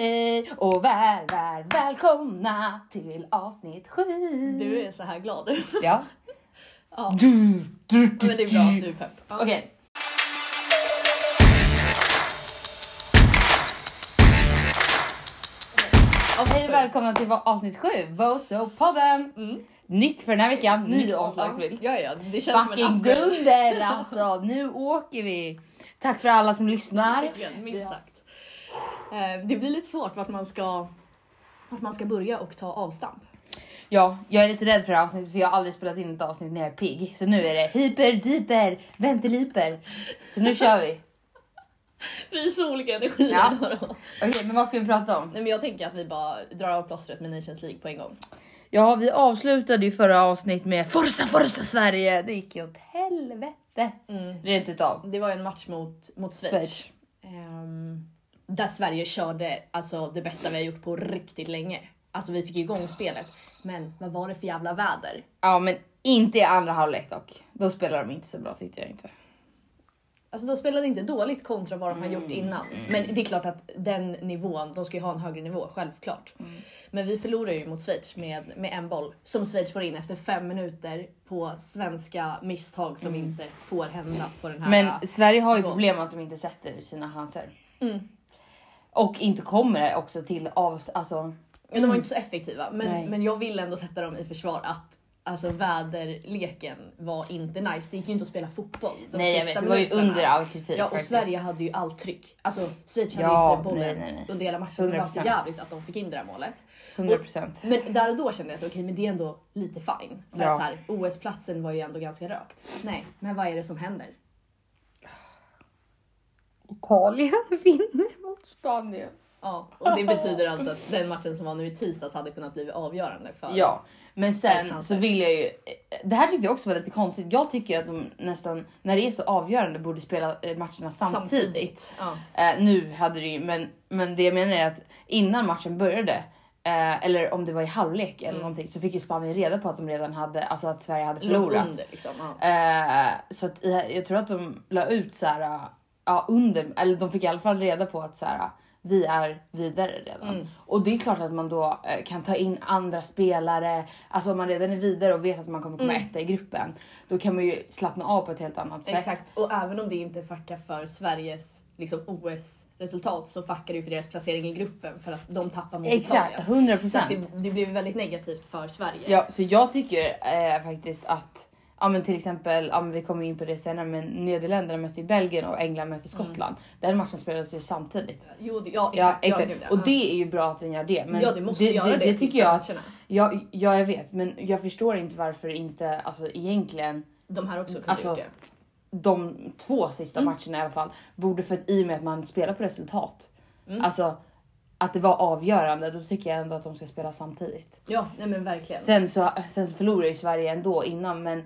Hej och väl, väl, välkomna till avsnitt sju. Du är så här glad. Ja. Ja. Du, du, Ja, men det är bra att du är pepp. Ja. Okej. Hej och välkomna till avsnitt sju, Boso-podden. Mm. Nytt för den här veckan, ny omslagsbild. Ja, ja, det känns Fucking som en dunder alltså, nu åker vi. Tack för alla som lyssnar. Minst sagt. Eh, Det blir lite svårt vart man ska, vart man ska börja och ta avstamp. Ja, jag är lite rädd för det här avsnittet för jag har aldrig spelat in ett avsnitt när jag är pigg. Så nu är det hyper, dyper, ventiliper. Så nu kör vi. Vi är så olika energier. Ja. Okej, men vad ska vi prata om? Nej, men jag tänker att vi bara drar av plåstret med Nations League på en gång. Ja, vi avslutade ju förra avsnitt med Forza, Forza Sverige. Det gick ju åt helvete. Mm. Rent utav. Det var ju en match mot, mot Schweiz. Schweiz. Ehm, där Sverige körde alltså, det bästa vi har gjort på riktigt länge. Alltså vi fick igång spelet. Men vad var det för jävla väder? Ja, men inte i andra halvlek dock. Då spelar de inte så bra tyckte jag inte. Alltså de spelade inte dåligt kontra vad de har Mm, gjort innan. Men det är klart att den nivån, de ska ju ha en högre nivå, självklart. Mm. Men vi förlorar ju mot Schweiz med, med en boll som Schweiz får in efter fem minuter på svenska misstag som inte får hända på den här... Mm. Men Sverige har ju nivån. problem att de inte sätter sina chanser. Mm. Och inte kommer också till av... Alltså, Men de var inte så effektiva. Nej. Men, men jag vill ändå sätta dem i försvar att Alltså väderleken var inte nice. Det gick ju inte att spela fotboll. de nej jag vet, det var ju under all kritik Ja och faktiskt. Sverige hade ju allt tryck. Alltså Schweiz hade Ja, inte bollen nej, nej, under hela matchen. Det var så 100%. jävligt att de fick in det där målet. 100%. Men där och då kände jag så okej men det är ändå lite fine. För Ja. att OS-platsen var ju ändå ganska rökt. Nej, men vad är det som händer? Italien vinner mot Spanien. Ja, och det betyder alltså att den matchen som var nu i tisdags hade kunnat bli avgörande för... Ja, men sen så vill jag ju. Det här tyckte jag också var lite konstigt. Jag tycker att de nästan när det är så avgörande borde spela eh, matcherna samtidigt. Ja. Eh, nu hade det ju, men, men det jag menar är att innan matchen började, eh, eller om det var i halvlek eller någonting, så fick ju Spanien reda på att de redan hade, alltså att Sverige hade förlorat. under liksom. Ja. Eh, så att jag tror att de la ut så här, eh, ja under, eller de fick i alla fall reda på att så här, vi är vidare redan. Mm. Och det är klart att man då eh, kan ta in andra spelare. Alltså om man redan är vidare och vet att man kommer komma Mm. etta i gruppen, då kan man ju slappna av på ett helt annat sätt. Exakt, och även om det inte fuckar för Sveriges liksom, OS-resultat så fuckar det ju för deras placering i gruppen för att de tappar mot Exakt, Italien. 100 Så procent. att det, det blev väldigt negativt för Sverige. Ja, så jag tycker eh, faktiskt att Ja men till exempel, ja, men vi kommer in på det senare, men Nederländerna mötte Belgien och England mötte Skottland. Den matchen spelades ju samtidigt. Jo, det- ja Ja exakt. exakt. gud, ja. Och det är ju bra att den gör det. Men ja, det måste göra det, det sista tycker jag att, ja, ja jag vet, men jag förstår inte varför inte, alltså egentligen De här också kunde Alltså, gjort det. de två sista Mm. matcherna i alla fall borde för att i och med att man spelar på resultat, Mm. alltså att det var avgörande, då tycker jag ändå att de ska spela samtidigt. Ja, nej men verkligen. Sen så, sen så förlorar ju Sverige ändå innan, men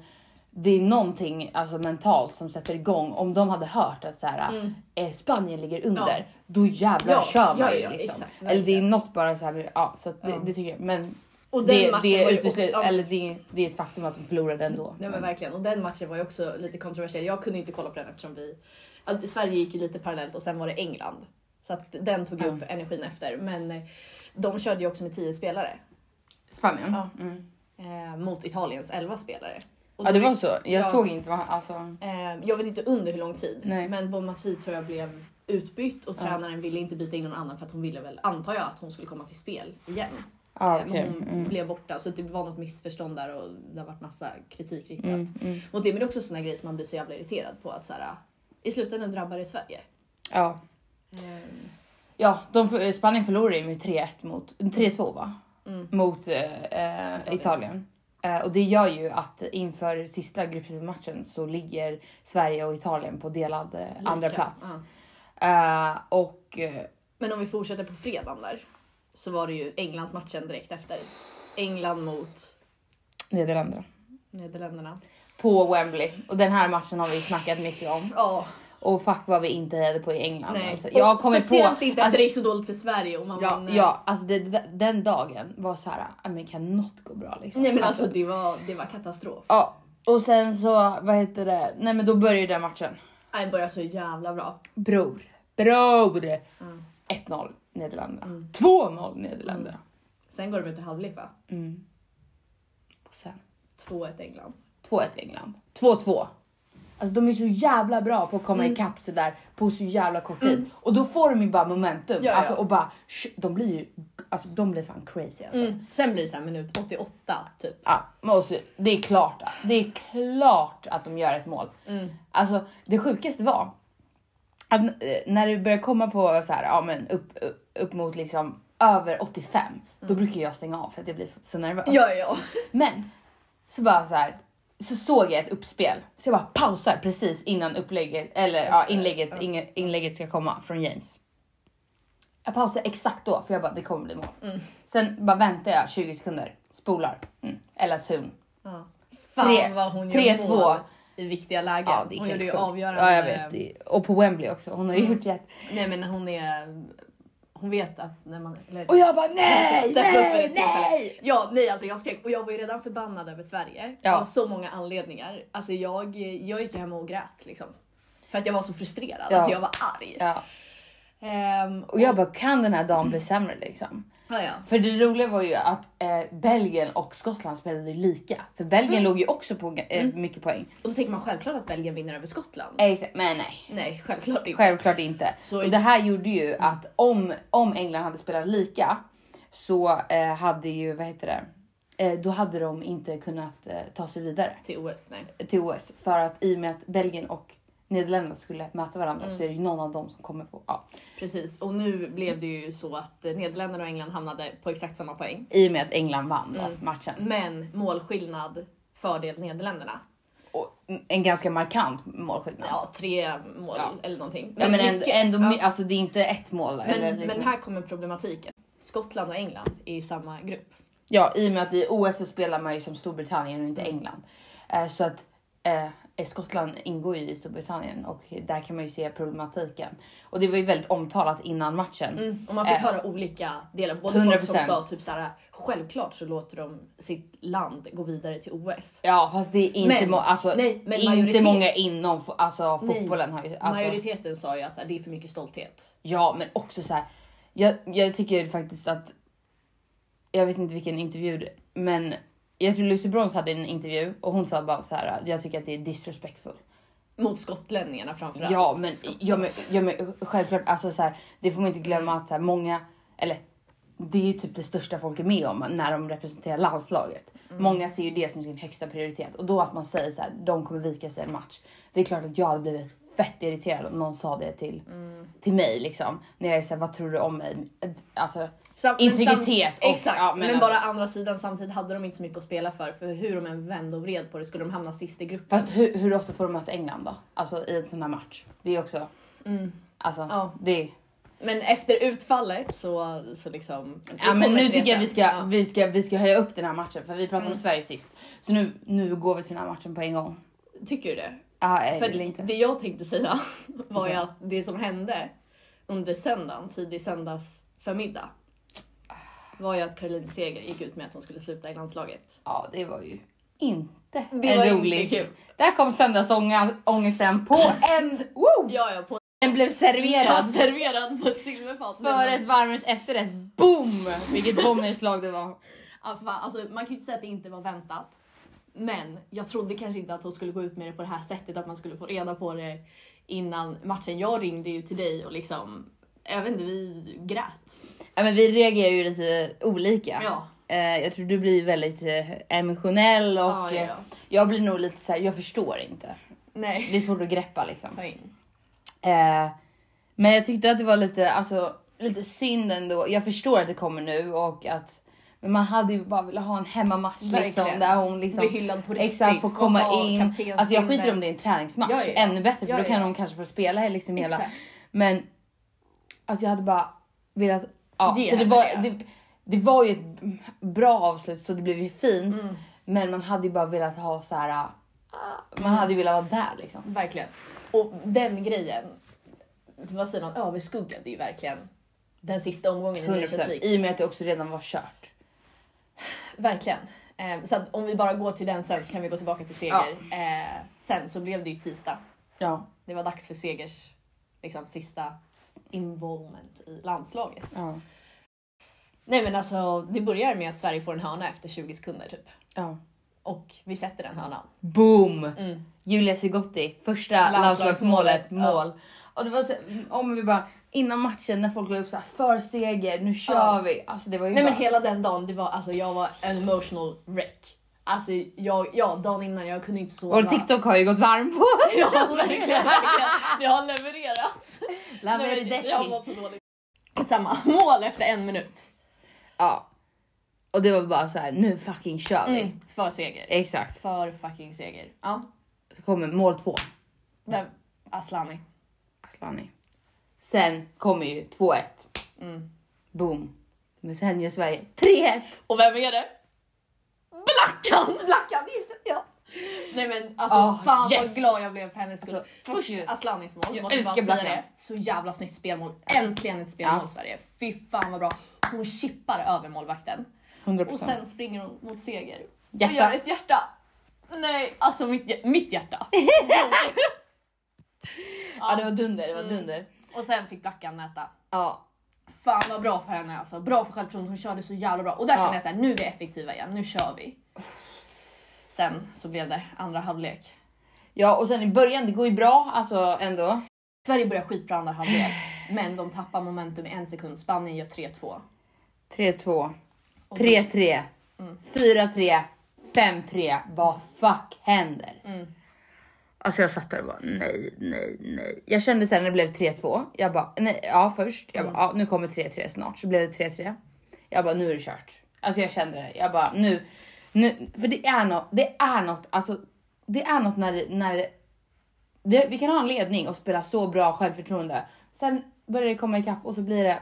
det är någonting alltså, mentalt som sätter igång. Om de hade hört att så här, Mm. eh, Spanien ligger under, Ja. då jävlar Ja, kör man ja, ja, liksom. exakt, eller det är något bara så här, ja, så det, det tycker jag. Men Och den det, matchen det, ju- uteslut, ja. eller det, det är ett faktum att de förlorade ändå. Nej men verkligen. Och den matchen var ju också lite kontroversiell. Jag kunde inte kolla på den eftersom vi... Sverige gick ju lite parallellt och sen var det England. Så att den tog ju upp energin efter. Men eh, de körde ju också med 10 spelare. Spanien? Ja. Mm. Eh, mot Italiens 11 spelare. Ja det var så. Jag Ja. såg inte vad, alltså. Eh, jag vet inte under hur lång tid. Nej. Men Bonmatri tror jag blev utbytt och Ja. tränaren ville inte byta in någon annan för att hon ville väl, antar jag, att hon skulle komma till spel igen. Ja Eh, okej. men hon Mm. blev borta så det var något missförstånd där och det har varit massa kritik riktat Mm, mm. mot det. Men det är också såna grejer som man blir så jävla irriterad på att så här, i slutändan drabbar det Sverige. Ja. Ehm, Ja, de, Spanien förlorade ju med 3-1 mot, 3-2 va? Mm. Mot eh, eh, Italien. Eh, och det gör ju att inför sista gruppmatchen så ligger Sverige och Italien på delad eh, lika. andra plats. Eh, och Men om vi fortsätter på fredagen där så var det ju Englands matchen direkt efter. England mot Nederländerna. Nederländerna. På Wembley. Och den här matchen har vi snackat mycket om. Ja, Och fuck vad vi inte hejade på i England. nej. Alltså, jag kommer på... speciellt inte alltså, det gick så dåligt för Sverige. Och man Ja, vann, eh, ja alltså det, den dagen var så här, "Ah, kan något gå bra liksom? Nej men alltså det var, det var katastrof. Ja, och sen så, vad heter det? Nej men då börjar ju den matchen. Nej, började så jävla bra. Bror, bror! Mm. 1-0 Nederländerna. Mm. 2-0 Nederländerna. Sen går de ut i halvlek va? Mm. Och sen 2-1 England. 2-1 England. 2-2. Alltså de är så jävla bra på att komma Mm. ikapp sådär på så jävla kort tid. Och då får de ju bara momentum. Ja, ja. Alltså, och bara, sh- de blir ju alltså, de blir fan crazy alltså. Mm. Sen blir det så här minut 88 typ. Ja, men också, det är klart. Det är klart att de gör ett mål. Mm. Alltså det sjukaste var att eh, när det börjar komma på så här, ja, men upp, upp, upp mot liksom över 85, då brukar jag stänga av för att jag blir så nervös. Mm. Ja, ja. Men så bara så här, så såg jag ett uppspel så jag bara pausar precis innan upplägget eller ja, inlägget, inge- inlägget ska komma från James. Jag pausar exakt då för jag bara det kommer bli mål. Mm. Sen bara väntar jag 20 sekunder, spolar. Mm. Ella Thun. ja. Fan vad hon tre, gör två. mål i viktiga lägen. Ja, hon gjorde ju avgörande. Ja jag vet. Och på Wembley också. Hon har Mm. gjort rätt. Nej men hon är... Hon vet att när man... Eller, Och jag bara nej, nej, nej! Ja, nej alltså jag skrek och jag var ju redan förbannad över Sverige Ja. av så många anledningar. Alltså jag, jag gick hem och grät liksom. För att jag var så frustrerad, Ja. alltså jag var arg. Ja. Ehm, Och jag bara kan den här dagen bli sämre liksom? Ja, ja. För det roliga var ju att eh, Belgien och Skottland spelade lika. För Belgien Mm. låg ju också på eh, mycket poäng. Och då tänker man självklart att Belgien vinner över Skottland. Exakt, men nej. Nej, självklart inte. Självklart inte. Så- och det här gjorde ju att om, om England hade spelat lika så eh, hade ju, vad heter det, eh, då hade de inte kunnat eh, ta sig vidare Till OS, nej. till OS. För att i och med att Belgien och Nederländerna skulle möta varandra Mm. så är det ju någon av dem som kommer få, ja. Precis, och nu blev det ju så att eh, Nederländerna och England hamnade på exakt samma poäng. I och med att England vann Mm. matchen. Men målskillnad fördel Nederländerna. Och en ganska markant målskillnad. Ja, tre mål Ja. eller någonting. Ja, men ändå, ändå ja. alltså det är inte ett mål. eller, Men, men här kommer problematiken. Skottland och England är i samma grupp. Ja, i och med att i OS så spelar man ju som Storbritannien och inte Mm. England. Eh, så att eh, Skottland ingår ju i Storbritannien och där kan man ju se problematiken. Och det var ju väldigt omtalat innan matchen. Mm. Och man fick Eh. höra olika delar. Både folk som 100%. sa typ såhär, självklart så låter de sitt land gå vidare till OS. Ja, fast det är inte, Men- må- alltså, nej, men inte många inom alltså, Nej. fotbollen. Har ju, alltså, Majoriteten sa ju att här, det är för mycket stolthet. Ja, men också så här. Jag, jag tycker faktiskt att. Jag vet inte vilken intervju, men jag tror Lucy Bronze hade en intervju och hon sa bara så här. Jag tycker att det är disrespectful. Mot skotlänningarna framförallt. Ja, men, ja, men, ja, men självklart, alltså så här, det får man inte glömma att så här, många, eller det är ju typ det största folk är med om när de representerar landslaget. Många ser ju det som sin högsta prioritet och då att man säger så här, de kommer vika sig en match. Det är klart att jag hade blivit fett irriterad om någon sa det till, till mig liksom. När jag är såhär, vad tror du om mig? Alltså, Sam- Integritet och- exakt, ja, men, men bara alltså- andra sidan samtidigt hade de inte så mycket att spela för. För hur de än vände och vred på det skulle de hamna sist i gruppen. fast hur, hur ofta får de möta England då? Alltså i en sån här match. Det är också, Mm. alltså Ja. det Men efter utfallet så, så liksom... Ja men nu tycker jag vi ska, Ja. vi, ska, vi ska höja upp den här matchen för vi pratade Mm. om Sverige sist. Så nu, nu går vi till den här matchen på en gång. Tycker du det? Ja, äh, För inte. det jag tänkte säga var ju att det som hände under söndagen, tidig söndags förmiddag var ju att Caroline Seger gick ut med att hon skulle sluta i landslaget. Ja det var ju inte Det var rolig. inte kul. Där kom söndagsångesten på en, woo! Ja, ja, på Den blev serverad serverad på ett silverfat. för ett varmrätt efterrätt. Boom! Vilket bombnedslag det var. Ja, för fan, alltså, man kan ju inte säga att det inte var väntat. Men jag trodde kanske inte att hon skulle gå ut med det på det här sättet, att man skulle få reda på det innan matchen. Jag ringde ju till dig och liksom, jag vet inte, vi grät. Ja, men vi reagerar ju lite olika. Ja. Eh, jag tror du blir väldigt eh, emotionell och Ja, ja, eh, ja. jag blir nog lite så här, jag förstår inte. Nej. Det är svårt att greppa liksom. Ta in. Men jag tyckte att det var lite, alltså, lite synd ändå. Jag förstår att det kommer nu och att men man hade ju bara velat ha en hemmamatch liksom, där hon liksom hyllad på riktigt. exakt får få komma in. Alltså jag skiter om det är en träningsmatch, Ja, ja, ja. ännu bättre för då kan hon kanske få spela liksom hela. Exakt. Men alltså jag hade bara velat, ja, Ge så det henne var, det. det, det var ju ett bra avslut så det blev ju fint. Mm. Men man hade ju bara velat ha så här. man hade ju velat vara där liksom. Verkligen. Och den grejen, vad säger man, överskuggade ju verkligen den sista omgången i 100% Nations League. i och med att det också redan var kört. Verkligen. Eh, så att om vi bara går till den sen så kan vi gå tillbaka till Seger. Eh, sen så blev det ju tisdag. Ja. Det var dags för Segers liksom, sista involvement i landslaget. Ja. Nej men alltså det börjar med att Sverige får en hörna efter 20 sekunder typ. ja. Och vi sätter den hörnan. Boom! Mm. Julia Sigotti, första Landslagsmålet, mål. Och det var så, om vi bara innan matchen när folk la upp så här för seger, nu kör Ja. vi. Alltså det var ju Nej men bara, hela den dagen, det var, alltså, jag var en emotional wreck. Alltså jag, ja, dagen innan jag kunde inte sova. Vår TikTok har ju gått varm på. Ja verkligen, verkligen. Det har levererat. Verdecci. Jag har mått så dåligt. Samma mål efter en minut. Ja. Och det var bara så här, nu fucking kör vi. Mm. För seger. Exakt. För fucking seger. Ja. Så kommer mål två. Vem? Aslani. Asllani. Sen kommer ju 2-1. Mm. Boom. Men sen gör Sverige 3-1. Och vem är det? Blackan! Blackan, just det. Ja. Nej men alltså Oh, fan yes. vad glad jag blev för hennes skull. Alltså, Först yes. Aslanis mål, Jag måste bara säga det. Så jävla snyggt spelmål. Äntligen ett spelmål Ja. Sverige. Fy fan vad bra. Hon chippar över målvakten. 100%. Och sen springer hon mot seger. Hjärta. Och gör ett hjärta. Nej, alltså mitt, mitt hjärta. ja det var dunder, det var Mm. dunder. Och sen fick Blackan mäta. Ja. Fan vad bra för henne alltså. Bra för självförtroendet, hon körde så jävla bra. Och där Ja. kände jag så här, nu är vi effektiva igen, nu kör vi. Sen så blev det andra halvlek. ja och sen i början, det går ju bra alltså ändå. Sverige börjar skitbra andra halvlek, men de tappar momentum i en sekund. Spanien gör 3-2. 3-2. Och- 3-3. Mm. 4-3. 5-3. Vad fuck händer? Mm. Alltså jag satt där och bara nej, nej, nej. Jag kände sen när det blev 3-2. Jag bara nej, ja först. Jag bara, ja, nu kommer 3-3 snart. Så blev det 3-3. Jag bara nu är det kört. Alltså jag kände det. Jag bara nu, nu för det är något. Det är något. Alltså det är något när när det, vi kan ha en ledning och spela så bra självförtroende. Sen börjar det komma ikapp och så blir det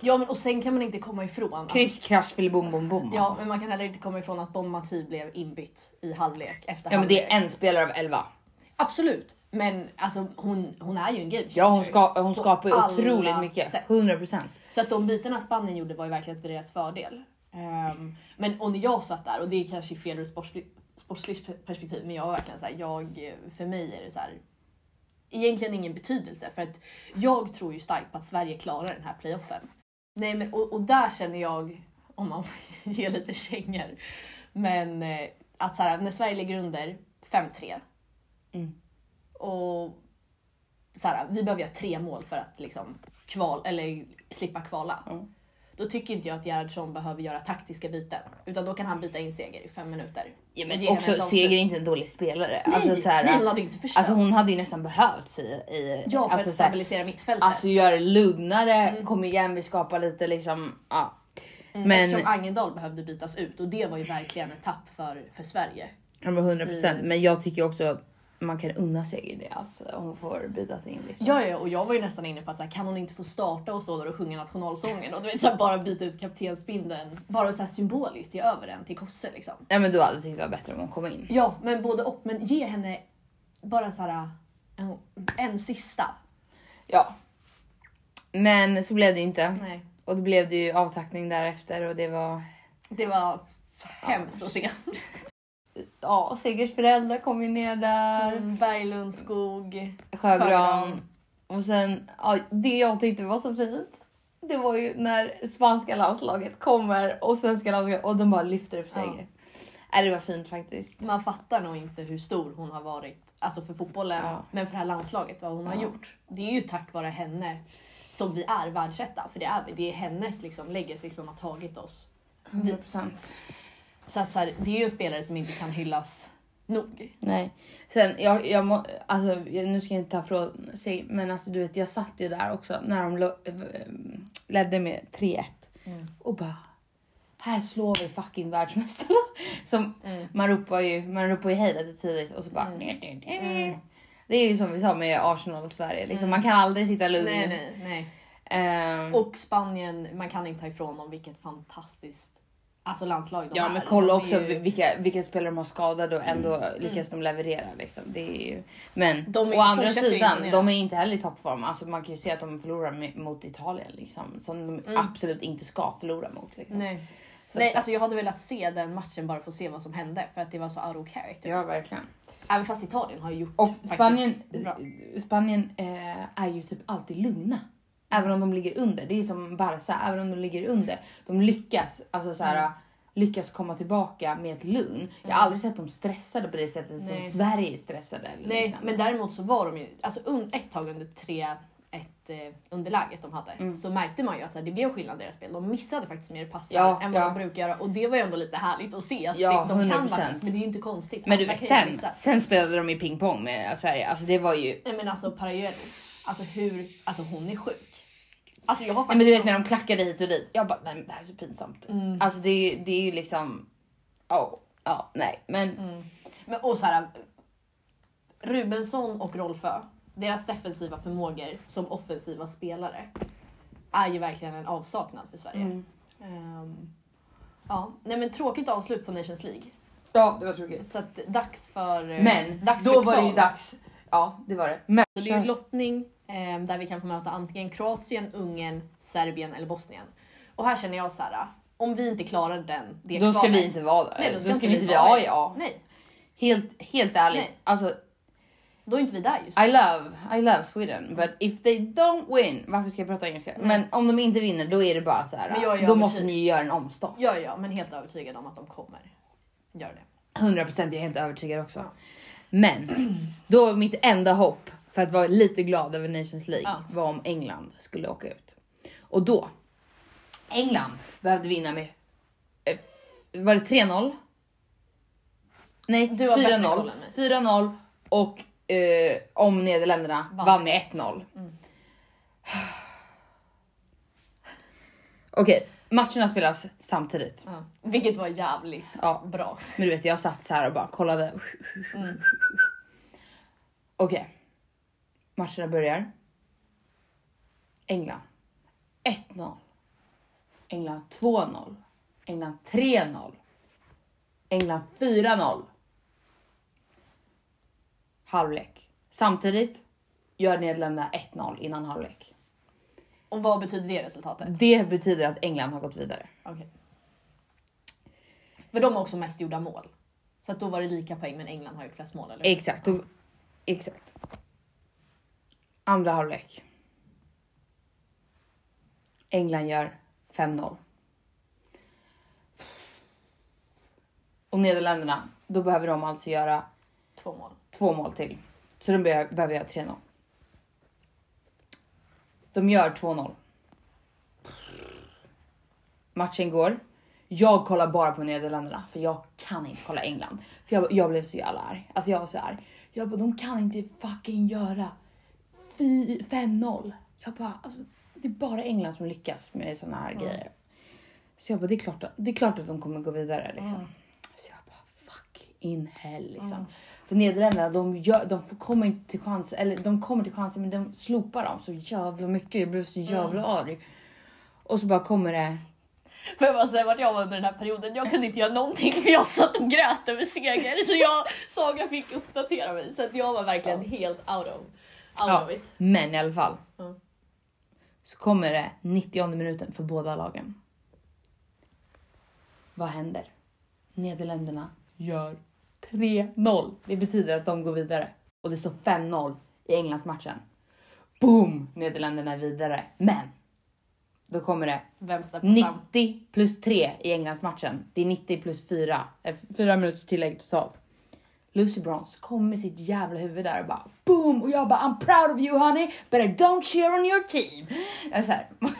Ja men och sen kan man inte komma ifrån krisch, krasch, filibom, bom, bom. Ja alltså. men man kan heller inte komma ifrån att Bon Mati blev inbytt i halvlek efter ja men det är en spelare av 11. Absolut. Men alltså hon, hon är ju en game Ja hon, changer ska, hon skapar ju otroligt mycket. sätt. 100%. Så att de bytena Spanien gjorde var ju verkligen till deras fördel. Ehm, men och när jag satt där, och det är kanske fel ur sportsligt, sportsligt perspektiv, men jag var verkligen såhär, jag, för mig är det så här. egentligen ingen betydelse för att jag tror ju starkt på att Sverige klarar den här playoffen. Nej men och, och där känner jag, om man får ge lite kängor, men eh, att så här, när Sverige ligger under 5-3 Mm. och så här, vi behöver göra tre mål för att liksom kval, eller slippa kvala. Mm. Då tycker inte jag att Gerhardsson behöver göra taktiska byten. Utan då kan han byta in Seger i fem minuter. Ja, men också. Seger är inte en dålig spelare. Nej, alltså, så här, nej, hon hade inte förstört. alltså hon hade ju nästan behövts i, i ja, för alltså, att här, stabilisera mittfältet. alltså göra det lugnare, Mm. kom igen vi skapar lite liksom, ja. Mm, men- Eftersom Angendal behövde bytas ut och det var ju verkligen ett tapp för, för Sverige. Ja men 100 procent. Mm. Men jag tycker också att man kan unna Seger det. Alltså, hon får bytas in liksom. Ja, ja, och jag var ju nästan inne på att så här, kan hon inte få starta och stå där och sjunga nationalsången och du vet, så här, bara byta ut kaptensbindeln. Bara så här symboliskt ge över den till Kosse liksom. Nej men du hade tyckt det var bättre om hon kom in. Ja, men både och. Men ge henne bara så här en, en sista. Ja. Men så blev det ju inte. Nej, Och då blev det ju avtackning därefter och det var... det var hemskt att se. Ja, Segers föräldrar kom ju ner där. Mm, Berglund, skog. Sjögran. Sjögran. Och sen, ja, det jag tyckte var så fint. Det var ju när spanska landslaget kommer och svenska landslaget och de bara lyfter upp Seger. Ja. det var fint faktiskt. Man fattar nog inte hur stor hon har varit, alltså för fotbollen, Ja. men för det här landslaget, vad hon har Ja. gjort. Det är ju tack vare henne som vi är världsetta, för det är vi. Det är hennes liksom, legacy som har tagit oss 100 procent. Så att så här, det är ju en spelare som inte kan hyllas nog. Nej. Sen, jag, jag må, alltså, nu ska jag inte ta från sig, men alltså du vet, jag satt ju där också när de lo, eh, ledde med 3-1 Mm. och bara här slår vi fucking världsmästarna. Som Mm. man ropar ju, man ropar ju hej lite tidigt och så bara Mm. Mm. Det är ju som vi sa med Arsenal och Sverige, liksom, Mm. man kan aldrig sitta lugn. Nej, nej, nej. Ehm, Och Spanien, man kan inte ta ifrån dem vilket fantastiskt alltså landslag de ja är. men kolla De också ju- vilka, vilka spelare de har skadade och ändå lyckas de leverera. Liksom. Det är ju... Men De är- å andra sidan, imponera. de är inte heller i toppform. Alltså, man kan ju se att de förlorar mot Italien liksom, som de Mm. absolut inte ska förlora mot. Liksom. Nej. Så Nej, alltså jag hade velat se den matchen bara för att se vad som hände för att det var så out of character. Ja verkligen. Även fast Italien har gjort Och Spanien, bra. Spanien eh, är ju typ alltid lugna. Även om de ligger under. Det är som Barca, även om de ligger under. De lyckas, alltså så här, lyckas komma tillbaka med ett lugn. Jag har aldrig sett dem stressade på det sättet som Nej. Sverige är stressade. Eller Nej, liknande. men däremot så var de ju, alltså ett tag under 3 ett eh, underläget de hade Mm. så märkte man ju att så här, det blev skillnad i deras spel. De missade faktiskt mer passar Ja, än vad ja. de brukar göra och det var ju ändå lite härligt att se att Ja, det, de kan 100%. faktiskt men det är ju inte konstigt. Men du sen, sen spelade de ju pingpong med Sverige. Alltså det var ju... Nej men alltså Parallelo, alltså hur, alltså hon är sjuk. Alltså jag har Nej, faktiskt... men du vet när de klackade hit och dit. Jag bara, nej men det här är så pinsamt. Mm. Alltså det, är- det är ju liksom... Oh, ja, nej men... Mm. Men, och så här, Rubensson och Rolfö, deras defensiva förmågor som offensiva spelare är ju verkligen en avsaknad för Sverige. Mm. Ehm, ja, nej men tråkigt avslut på Nations League. Ja, det var tråkigt. Så att dags för eh, Men dags då för var det ju dags. Ja, det var det. Men, Så det är ju lottning där vi kan få möta antingen Kroatien, Ungern, Serbien eller Bosnien. Och här känner jag så här, om vi inte klarar den, det då ska vi inte vara där. Nej, då ska, inte vi inte vara ja. Nej, Helt, helt ärligt. Nej. Alltså, då är inte vi där just I love, I love Sweden. But if they don't win, varför ska jag prata engelska? Men om de inte vinner då är det bara så här. Men jag är då övertygad. måste ni ju göra en omstart. Ja, ja, men helt övertygad om att de kommer göra det. 100% jag är helt övertygad också. Men då var mitt enda hopp för att vara lite glad över Nations League Ja. var om England skulle åka ut. Och då, England behövde vinna med, eh, var det 3-0? Nej, Du har bättre 4-0. koll än mig. 4-0 och eh, om Nederländerna Vann vann med 1-0. Okej, matcherna spelas samtidigt. Ja. Vilket var jävligt Ja. bra. Men du vet, jag satt så här och bara kollade. Mm. Okej. Matcherna börjar. England 1-0. England 2-0. England 3-0. England 4-0. Halvlek. Samtidigt gör Nederländerna 1-0 innan halvlek. Och vad betyder det resultatet? Det betyder att England har gått vidare. Okej. För de har också mest gjorda mål. Så att då var det lika poäng men England har gjort flest mål eller? Exakt. Och, exakt. Andra halvlek. England gör 5-0. Och Nederländerna, då behöver de alltså göra Två mål. två mål till. Så de behöver, behöver göra 3-0. De gör 2-0. Matchen går. Jag kollar bara på Nederländerna för jag kan inte kolla England. För jag, jag blev så jävla arg. Alltså jag var så arg. Jag bara, de kan inte fucking göra 5-0. Jag bara, alltså det är bara England som lyckas med såna här grejer. Så jag bara, det är klart att, det är klart att de kommer gå vidare liksom. Så jag bara, fuck in hell liksom. För Nederländerna, de, gör, de får, kommer inte till chans, eller de kommer till chanser men de slopar dem så jävla mycket. Jag blev så jävla arg. Och så bara kommer det Får jag bara säga vart jag var under den här perioden? Jag kunde inte göra någonting för jag satt och grät över seger. Så jag, Saga fick uppdatera mig. Så att jag var verkligen helt out of, Ja, men i alla fall. Ja. Så kommer det 90 minuten för båda lagen. Vad händer? Nederländerna gör 3-0. Det betyder att de går vidare. Och det står 5-0 i Englandsmatchen. Boom! Nederländerna är vidare. Men! Då kommer det Vem steppar fram? 90 plus 3 i Englandsmatchen. Det är 90 plus 4. eh, Fyra minuters tillägg totalt. Lucy Bronze kom med sitt jävla huvud där och bara boom och jag bara I'm proud of you honey but I don't cheer on your team. Jag så.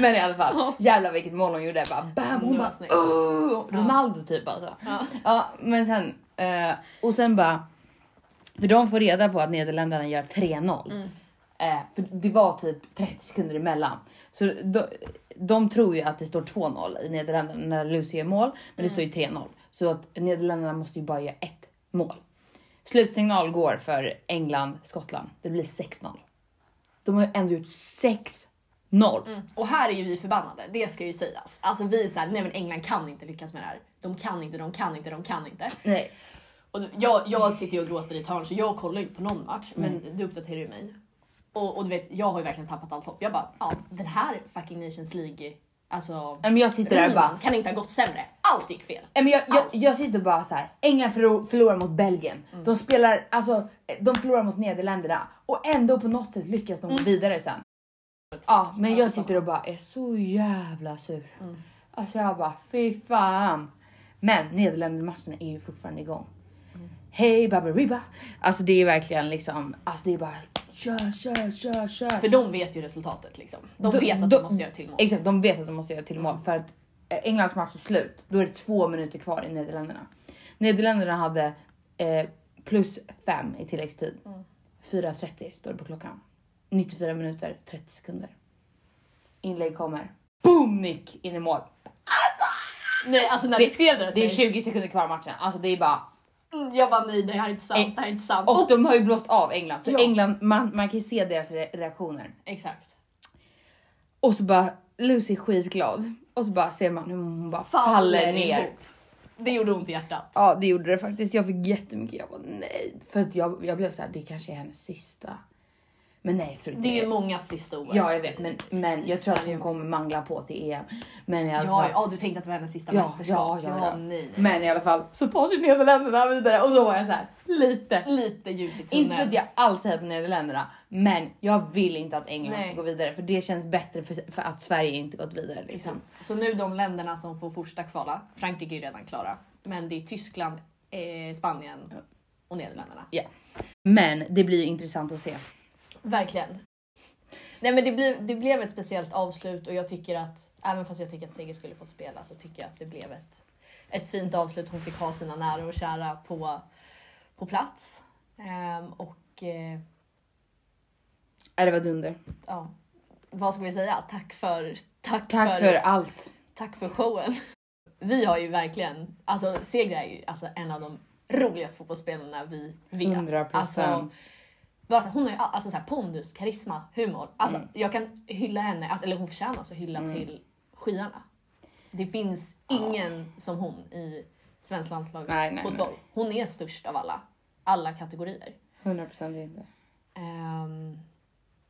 Men i alla fall, jävlar vilket mål hon gjorde. Bara bam, hon bara oh, Ronaldo typ alltså. Ja. Ja, men sen eh, och sen bara för de får reda på att Nederländerna gör 3-0. Mm. Eh, för det var typ 30 sekunder emellan. Så de, de tror ju att det står 2-0 i Nederländerna när Lucy gör mål, men det står ju 3-0. Så att Nederländerna måste ju bara göra ett mål. Slutsignal går för England, Skottland. Det blir 6-0. De har ju ändå gjort 6-0. Mm. Och här är ju vi förbannade, det ska ju sägas. Alltså vi är såhär, nej men England kan inte lyckas med det här. De kan inte, de kan inte, de kan inte. Nej. Och jag, jag sitter ju och gråter i ett hörn så jag kollar ju inte på någon match. Men du uppdaterar ju mig. Och, och du vet, jag har ju verkligen tappat allt hopp. Jag bara, ja den här fucking Nations League Alltså, Men jag sitter där och rundan bara, kan inte ha gått sämre. Allt gick fel. Men jag, jag, jag sitter bara så här. England förlor, förlorar mot Belgien. De spelar, alltså, de förlorar mot Nederländerna och ändå på något sätt lyckas de gå vidare sen. Ja, men jag sitter och bara är så jävla sur. Alltså jag bara fy fan. Men Nederländermatcherna är ju fortfarande igång. Hej Baberiba. Alltså det är verkligen liksom, alltså det är bara kör, kör, kör, kör. För de vet ju resultatet liksom. De vet att de måste göra till mål. Exakt, de vet att de måste göra till mål för att eh, Englands match är slut. Då är det två minuter kvar i Nederländerna. Nederländerna hade eh, plus fem i tilläggstid. 4.30 står det på klockan. 94 minuter 30 sekunder. Inlägg kommer. Boom nick in i mål. Nej alltså när Det- du skrev det, Det är 20 sekunder kvar i matchen. Alltså det är bara Mm, Jag bara nej det här är inte sant, Eh, det här är inte sant. och de har ju blåst av England så Ja. England man, man kan ju se deras re- reaktioner. Exakt. Och så bara Lucy är skitglad och så bara ser man hur hon bara faller, ner. ihop. Det gjorde ont i hjärtat. Ja det gjorde det faktiskt. Jag fick jättemycket. Jag bara nej. För att jag, jag blev så här, det kanske är hennes sista. Men nej jag tror inte Det är ju många sista OS. Ja jag vet men, men jag tror att hon kommer mangla på till EM. Men i alla Ja, fall. ja, du tänkte att det var hennes sista Ja, mästerskap. ja, ja, ja. nej, nej. Men i alla fall så tar sig Nederländerna vidare och då var jag så här lite. Lite ljus i Inte för tunneln. att jag alls hejar på Nederländerna men jag vill inte att England Nej. ska gå vidare för det känns bättre för, för att Sverige inte gått vidare. Liksom. Precis. Så nu de länderna som får första kvala, Frankrike är redan klara, men det är Tyskland, eh, Spanien och Nederländerna. Ja. Men det blir intressant att se. Verkligen. Nej men det, blev, det blev ett speciellt avslut och jag tycker att, även fast jag tycker att Sigge skulle fått spela så tycker jag att det blev ett, ett fint avslut. Hon fick ha sina nära och kära på, på plats. Ehm, och eh, Ja, det var dunder. ja, vad ska vi säga? Tack för, tack, Tack för allt. tack för showen. Vi har ju verkligen, alltså Segra är ju alltså en av de roligaste fotbollsspelarna vi vet. 100 Alltså, procent. Bara så, hon har ju all- alltså, så här, pondus, karisma, humor. Alltså, Mm. Jag kan hylla henne, alltså, eller hon förtjänar så hylla till skyarna. Det finns ingen som hon i svensk landslagsfotboll. Hon är störst av alla, alla kategorier. 100 procent inte. Ehm,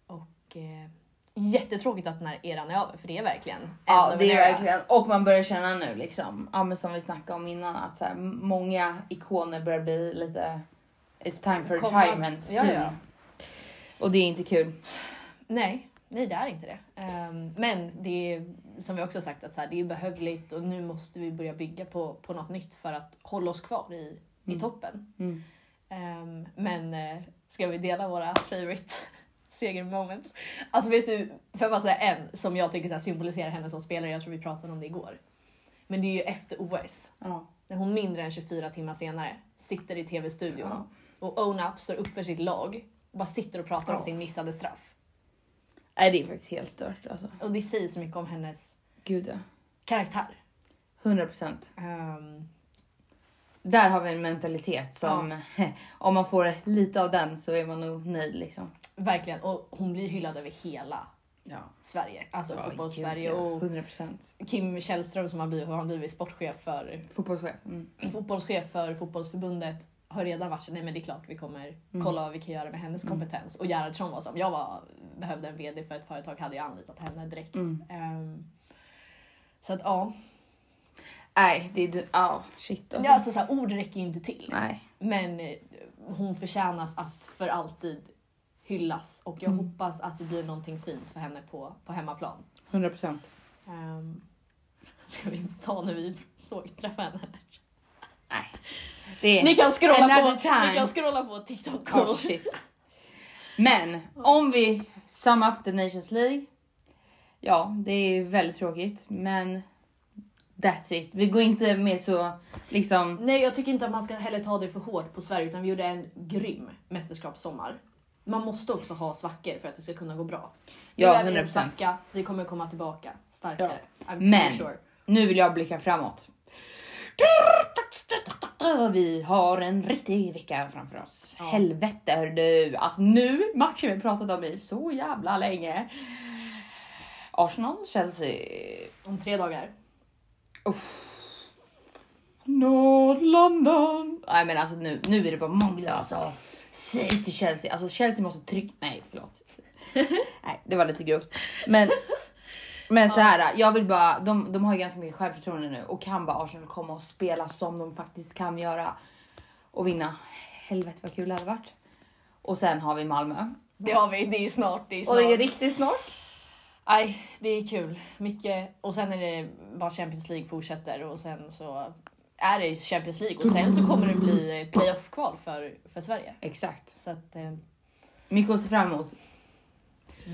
och eh, jättetråkigt att den här eran är över, för det är verkligen Ja det är verkligen och man börjar känna nu liksom, ja men som vi snackade om innan att så här, många ikoner börjar bli lite It's time for retirement Ja, ja. Och det är inte kul. Nej, nej det är inte det. Ehm, men det är som vi också sagt att så här, det är behövligt och nu måste vi börja bygga på, på något nytt för att hålla oss kvar i, i toppen. Mm. Ehm, men eh, ska vi dela våra favorite seger moments? Alltså vet du, får jag bara säga en som jag tycker så här, symboliserar henne som spelare, jag tror vi pratade om det igår. Men det är ju efter OS, Ja. när hon mindre än 24 timmar senare sitter i tv-studion Ja. och Own Up står upp för sitt lag bara sitter och pratar om Ja. sin missade straff. Nej det är faktiskt helt stört alltså. Och det säger så mycket om hennes Gud ja. karaktär. 100 procent. Ehm, Där har vi en mentalitet som om man får lite av den så är man nog nöjd liksom. verkligen. Och hon blir hyllad över hela Ja. Sverige. Alltså Ja, fotbolls-Sverige. gud, ja. Och 100 procent. Kim Källström som har blivit, har blivit sportchef för, Fotbollschef. Mm. fotbollschef för fotbollsförbundet har redan varit så nej men det är klart vi kommer kolla vad vi kan göra med hennes kompetens. Och Gerhardsson var som, jag var, behövde en VD för ett företag hade jag anlitat henne direkt. Mm. Ehm, så att ja, Nej det är ja shit alltså. ja alltså, så här, ord räcker ju inte till. Nej. Men eh, hon förtjänas att för alltid hyllas och jag Mm. hoppas att det blir någonting fint för henne på, på hemmaplan. 100 procent. Um, ska vi ta när vi såg träffa henne? Nej. Ni kan scrolla, på, time. ni kan scrolla på TikTok. Oh, shit. Men om vi sum up the Nations League. Ja, det är väldigt tråkigt, men that's it. Vi går inte med så liksom. Nej, jag tycker inte att man ska heller ta det för hårt på Sverige utan vi gjorde en grym mästerskapssommar. Man måste också ha svackor för att det ska kunna gå bra. Ja, 100%. svacka, vi kommer komma tillbaka starkare. Pretty Men sure. nu vill jag blicka framåt. Vi har en riktig vecka framför oss. Ja. Helvete hör du. Alltså nu matchen vi pratat om i så jävla länge. Arsenal, Chelsea. Om tre dagar. North London. Nej men alltså nu, nu är det bara många alltså. Säg till Chelsea, alltså Chelsea måste trycka, nej förlåt. nej det var lite grovt. Men Men så här, jag vill bara, de, de har ju ganska mycket självförtroende nu och kan bara Arsenal komma och spela som de faktiskt kan göra och vinna. Helvete vad kul det hade varit. Och sen har vi Malmö. Det har vi, det är snart. Det är snart. Och det är riktigt snart. Nej, det är kul. Mycket. Och sen är det bara Champions League fortsätter och sen så är det Champions League och sen så kommer det bli playoff-kval för, för Sverige. Exakt. Så att eh, Mycket att se fram emot.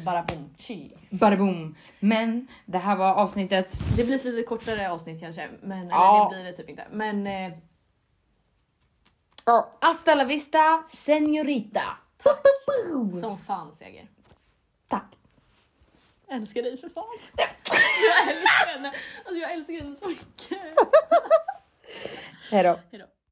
Bara boom, chi. Bada boom. Men det här var avsnittet. Det blir ett lite kortare avsnitt kanske, men Ja. det blir det typ inte. Men eh, Hasta la vista, senorita. tack som fan Seger. Tack. Älskar dig för fan. jag älskar henne. Alltså jag älskar henne så mycket. Hejdå. Hejdå.